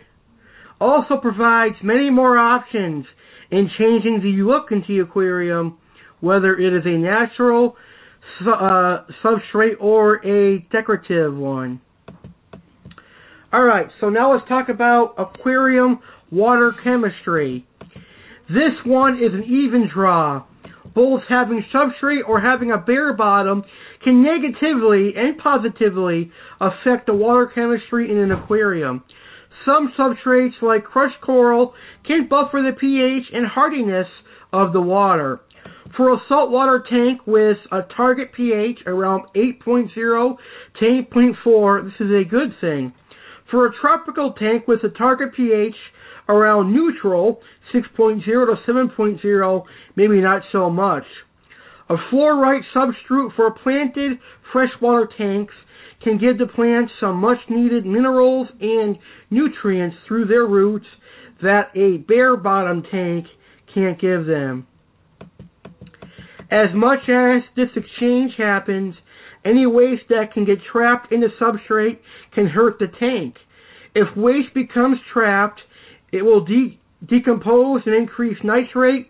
also provides many more options in changing the look into the aquarium, whether it is a natural uh, substrate or a decorative one. Alright, so now let's talk about aquarium water chemistry. This one is an even draw. Both having substrate or having a bare bottom can negatively and positively affect the water chemistry in an aquarium. Some substrates, like crushed coral, can buffer the pH and hardiness of the water. For a saltwater tank with a target pH around 8.0 to 8.4, this is a good thing. For a tropical tank with a target pH around neutral, 6.0 to 7.0, maybe not so much. A fluorite substrate for planted freshwater tanks can give the plants some much needed minerals and nutrients through their roots that a bare bottom tank can't give them. As much as this exchange happens, any waste that can get trapped in the substrate can hurt the tank. If waste becomes trapped, it will de- decompose and increase nitrate,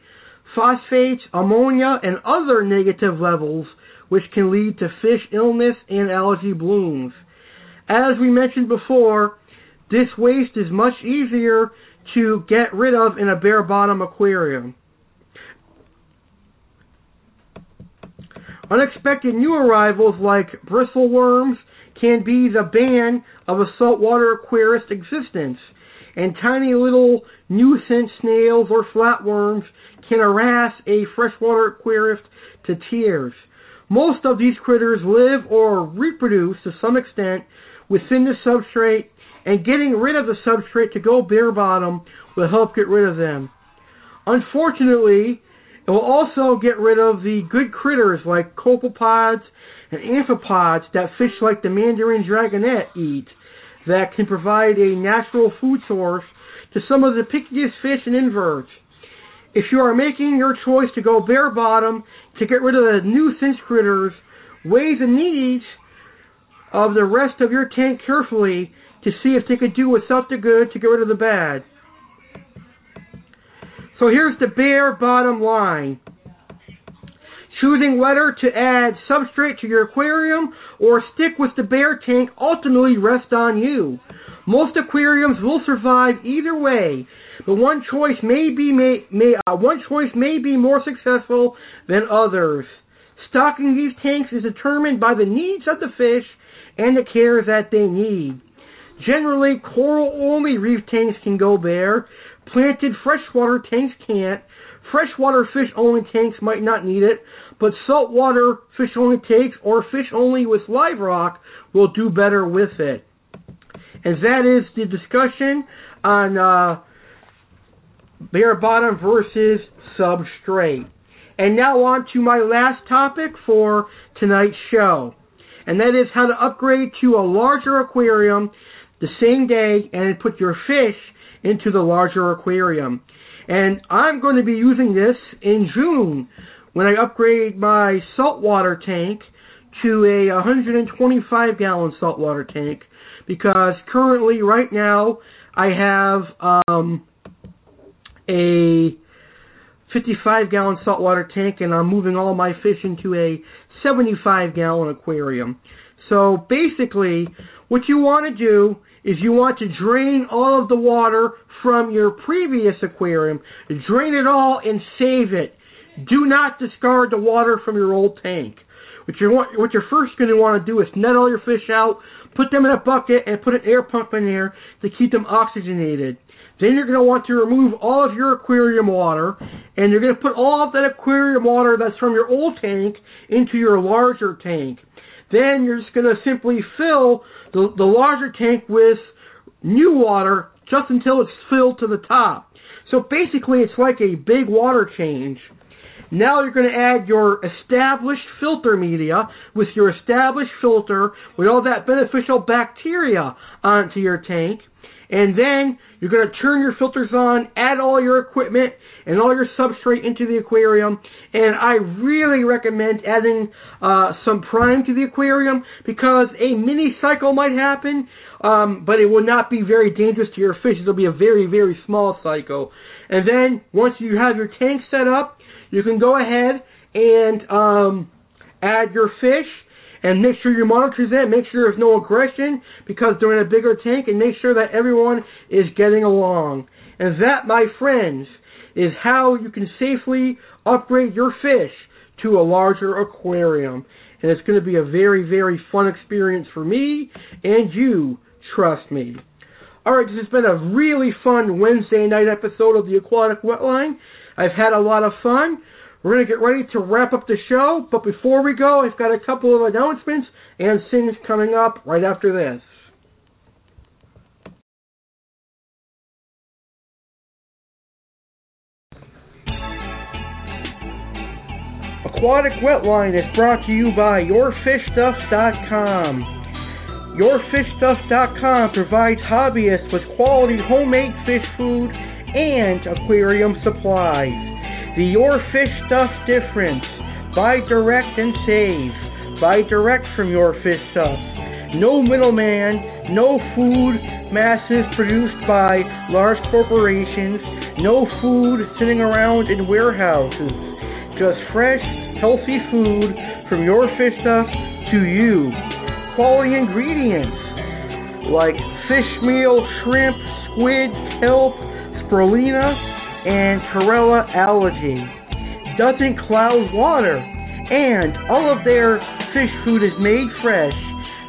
phosphates, ammonia, and other negative levels, which can lead to fish illness and algae blooms. As we mentioned before, this waste is much easier to get rid of in a bare bottom aquarium. Unexpected new arrivals like bristleworms can be the bane of a saltwater aquarist's existence, and tiny little nuisance snails or flatworms can harass a freshwater aquarist to tears. Most of these critters live or reproduce to some extent within the substrate, and getting rid of the substrate to go bare bottom will help get rid of them. Unfortunately, it will also get rid of the good critters like copepods and amphipods that fish like the mandarin dragonet eat that can provide a natural food source to some of the pickiest fish and inverts. If you are making your choice to go bare bottom to get rid of the nuisance critters, weigh the needs of the rest of your tank carefully to see if they could do without the good to get rid of the bad. So here's the bare bottom line. Choosing whether to add substrate to your aquarium or stick with the bare tank ultimately rests on you. Most aquariums will survive either way, but one choice may be may, may uh, one choice may be more successful than others. Stocking these tanks is determined by the needs of the fish and the care that they need. Generally, coral-only reef tanks can go bare. Planted freshwater tanks can't. Freshwater fish-only tanks might not need it, but saltwater fish-only tanks or fish-only with live rock will do better with it. And that is the discussion on uh, bare bottom versus substrate. And now on to my last topic for tonight's show. And that is how to upgrade to a larger aquarium the same day and put your fish into the larger aquarium. And I'm going to be using this in June when I upgrade my saltwater tank to a 125 gallon saltwater tank because currently, right now, I have um, a 55 gallon saltwater tank and I'm moving all my fish into a 75 gallon aquarium. So basically, what you want to do is you want to drain all of the water from your previous aquarium, drain it all and save it. Do not discard the water from your old tank. What you want, what you're first going to want to do is net all your fish out, put them in a bucket, and put an air pump in there to keep them oxygenated. Then you're going to want to remove all of your aquarium water, and you're going to put all of that aquarium water that's from your old tank into your larger tank. Then you're just going to simply fill the, the larger tank with new water just until it's filled to the top. So basically, it's like a big water change. Now you're going to add your established filter media with your established filter with all that beneficial bacteria onto your tank. And then you're going to turn your filters on, add all your equipment and all your substrate into the aquarium. And I really recommend adding uh, some prime to the aquarium because a mini cycle might happen, um, but it will not be very dangerous to your fish. It'll be a very, very small cycle. And then once you have your tank set up, you can go ahead and um, add your fish and make sure you monitor that. Make sure there's no aggression because they're in a bigger tank, and make sure that everyone is getting along. And that, my friends, is how you can safely upgrade your fish to a larger aquarium. And it's going to be a very, very fun experience for me and you, trust me. Alright, this has been a really fun Wednesday night episode of the Aquatic Wetline. I've had a lot of fun. We're going to get ready to wrap up the show, but before we go, I've got a couple of announcements and things coming up right after this. Aquatic Wetline is brought to you by YourFishStuff.com. YourFishStuff.com provides hobbyists with quality homemade fish food and aquarium supplies. The Your Fish Stuff difference. Buy direct and save. Buy direct from Your Fish Stuff. No middleman, no food masses produced by large corporations, no food sitting around in warehouses. Just fresh, healthy food from Your Fish Stuff to you. Quality ingredients like fish meal, shrimp, squid, kelp, spirulina, and chlorella algae. Doesn't cloud water, and all of their fish food is made fresh,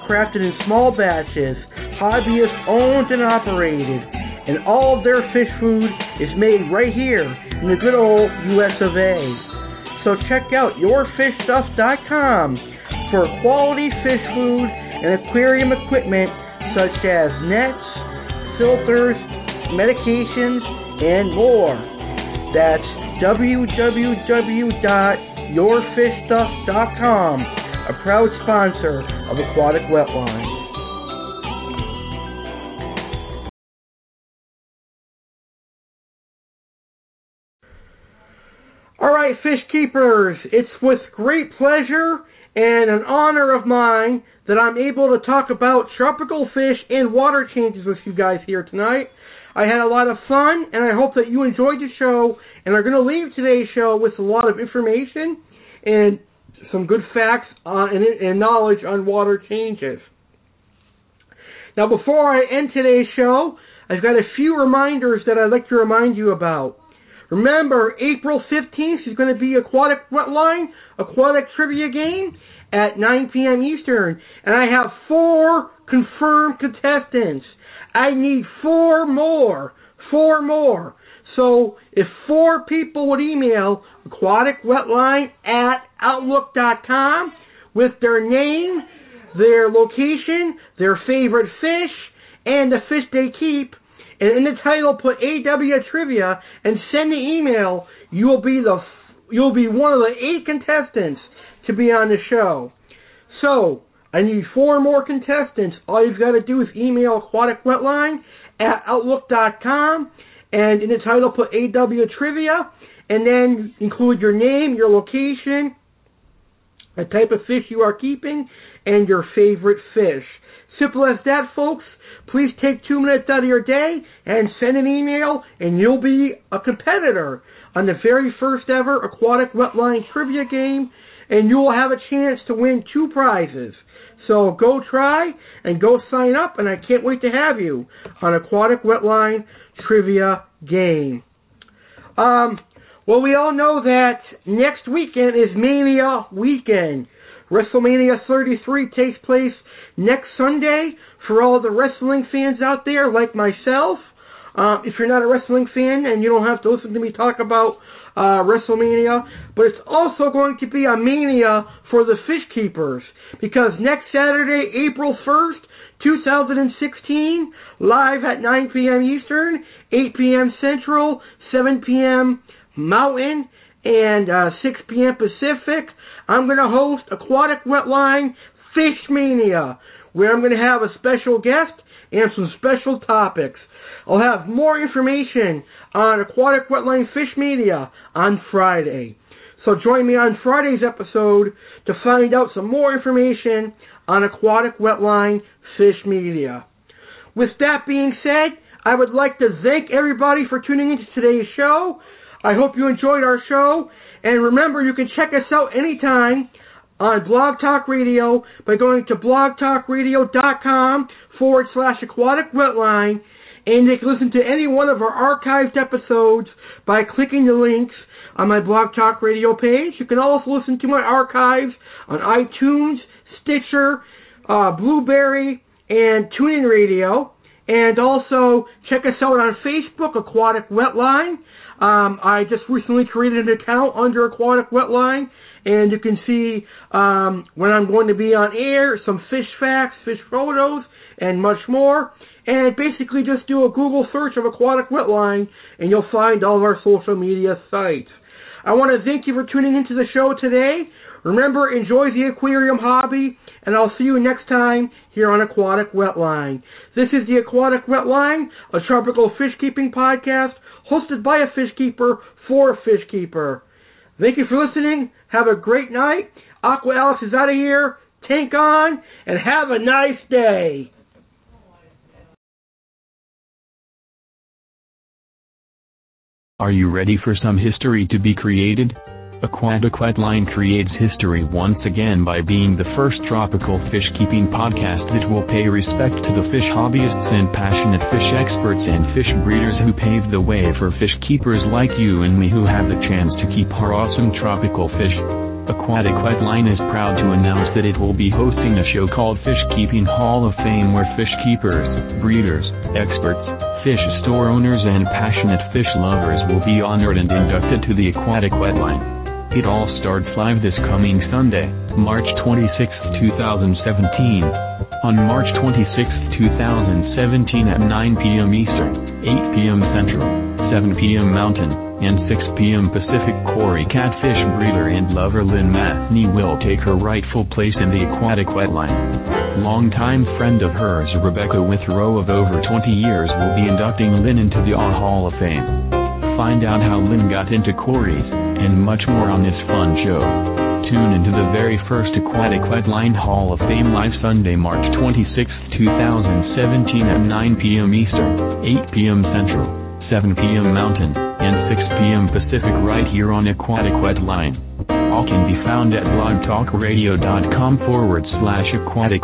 crafted in small batches, hobbyist owned and operated, and all of their fish food is made right here in the good old US of A. So check out yourfishstuff.com for quality fish food and aquarium equipment such as nets, filters, medications, and more. That's www.yourfishstuff.com, a proud sponsor of Aquatic Wetline. All right, fish keepers, it's with great pleasure and an honor of mine that I'm able to talk about tropical fish and water changes with you guys here tonight. I had a lot of fun, and I hope that you enjoyed the show and are going to leave today's show with a lot of information and some good facts uh, and, and knowledge on water changes. Now, before I end today's show, I've got a few reminders that I'd like to remind you about. Remember, April 15th is going to be Aquatic Wetline, Aquatic Trivia Game at 9 p.m. Eastern. And I have four confirmed contestants. I need four more. Four more. So if four people would email aquaticwetline at outlook.com with their name, their location, their favorite fish, and the fish they keep, and in the title put AW Trivia and send the email, you will be the you'll be one of the eight contestants to be on the show. So, I need four more contestants. All you've got to do is email Aquatic Wetline at Outlook.com and in the title put AW Trivia and then include your name, your location, the type of fish you are keeping, and your favorite fish. Simple as that, folks. Please take two minutes out of your day and send an email, and you'll be a competitor on the very first ever aquatic wetline trivia game, and you will have a chance to win two prizes. So go try and go sign up, and I can't wait to have you on aquatic wetline trivia game. Um, well, we all know that next weekend is Mania weekend. WrestleMania 33 takes place next Sunday for all the wrestling fans out there, like myself. Uh, if you're not a wrestling fan and you don't have to listen to me talk about uh, WrestleMania, but it's also going to be a mania for the fish keepers because next Saturday, April 1st, 2016, live at 9 p.m. Eastern, 8 p.m. Central, 7 p.m. Mountain, and uh, 6 p.m. Pacific. I'm going to host Aquatic Wetline Fish Mania, where I'm going to have a special guest and some special topics. I'll have more information on Aquatic Wetline Fish Mania on Friday. So join me on Friday's episode to find out some more information on Aquatic Wetline Fish Mania. With that being said, I would like to thank everybody for tuning into today's show. I hope you enjoyed our show. And remember, you can check us out anytime on Blog Talk Radio by going to blogtalkradio.com forward slash aquatic wetline. And you can listen to any one of our archived episodes by clicking the links on my Blog Talk Radio page. You can also listen to my archives on iTunes, Stitcher, uh, Blubrry, and TuneIn Radio. And also check us out on Facebook, Aquatic Wetline. Um, I just recently created an account under Aquatic Wetline, and you can see um, when I'm going to be on air, some fish facts, fish photos, and much more. And basically just do a Google search of Aquatic Wetline, and you'll find all of our social media sites. I want to thank you for tuning into the show today. Remember, enjoy the aquarium hobby, and I'll see you next time here on Aquatic Wetline. This is the Aquatic Wetline, a tropical fish keeping podcast hosted by a fish keeper for a fish keeper. Thank you for listening. Have a great night. Aqua Alex is out of here. Tank on, and have a nice day. Are you ready for some history to be created? Aquatic Wetline creates history once again by being the first tropical fish keeping podcast that will pay respect to the fish hobbyists and passionate fish experts and fish breeders who paved the way for fish keepers like you and me who have the chance to keep our awesome tropical fish. Aquatic Wetline is proud to announce that it will be hosting a show called Fish Keeping Hall of Fame where fish keepers, breeders, experts, fish store owners and passionate fish lovers will be honored and inducted to the Aquatic Wetline. It all starts live this coming Sunday, March 26, 2017. On March 26, 2017 at 9 p.m. Eastern, 8 p.m. Central, 7 p.m. Mountain, and 6 p.m. Pacific Cory catfish breeder and lover Lynn Mathney will take her rightful place in the aquatic wetline. Longtime friend of hers Rebecca Withrow of over 20 years will be inducting Lynn into the AW Hall of Fame. Find out how Lynn got into Cory's, and much more on this fun show. Tune into the very first Aquatic Wetline Hall of Fame live Sunday, March 26, 2017 at 9 p.m. Eastern, 8 p.m. Central, 7 p.m. Mountain, and 6 p.m. Pacific right here on Aquatic Wetline. All can be found at blogtalkradio.com forward slash aquatic.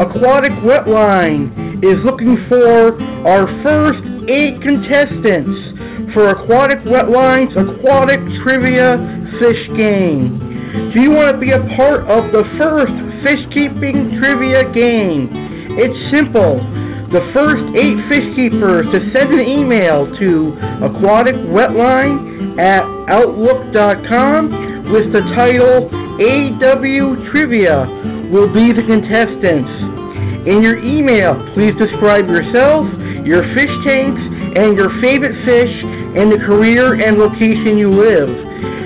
Aquatic Wetline is looking for our first eight contestants for Aquatic Wetline's Aquatic Trivia Fish Game. Do you want to be a part of the first fish keeping trivia game? It's simple. The first eight fish keepers to send an email to aquaticwetline at outlook.com with the title AW Trivia will be the contestants. In your email, please describe yourself, your fish tanks, and your favorite fish and the career and location you live.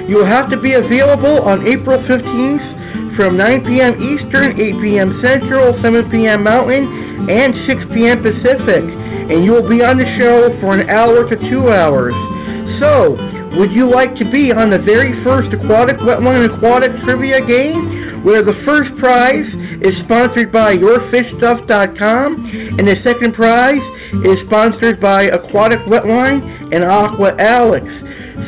You will have to be available on April 15th from 9 p.m. Eastern, 8 p.m. Central, 7 p.m. Mountain, and 6 p.m. Pacific. And you will be on the show for an hour to two hours. So, would you like to be on the very first Aquatic Wetline Aquatic Trivia game, where the first prize is sponsored by YourFishStuff.com, and the second prize is sponsored by Aquatic Wetline and Aqua Alex.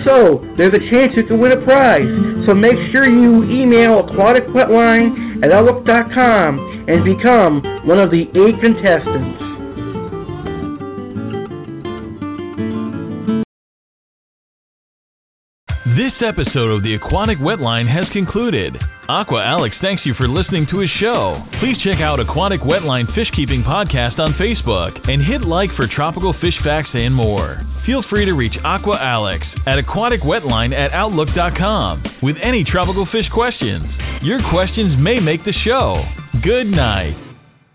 So, there's a chance you can win a prize. So make sure you email aquaticwetline at outlook.com and become one of the eight contestants. This episode of the Aquatic Wetline has concluded. Aqua Alex thanks you for listening to his show. Please check out Aquatic Wetline Fish Keeping Podcast on Facebook and hit like for tropical fish facts and more. Feel free to reach Aqua Alex at aquaticwetline at outlook.com with any tropical fish questions. Your questions may make the show. Good night.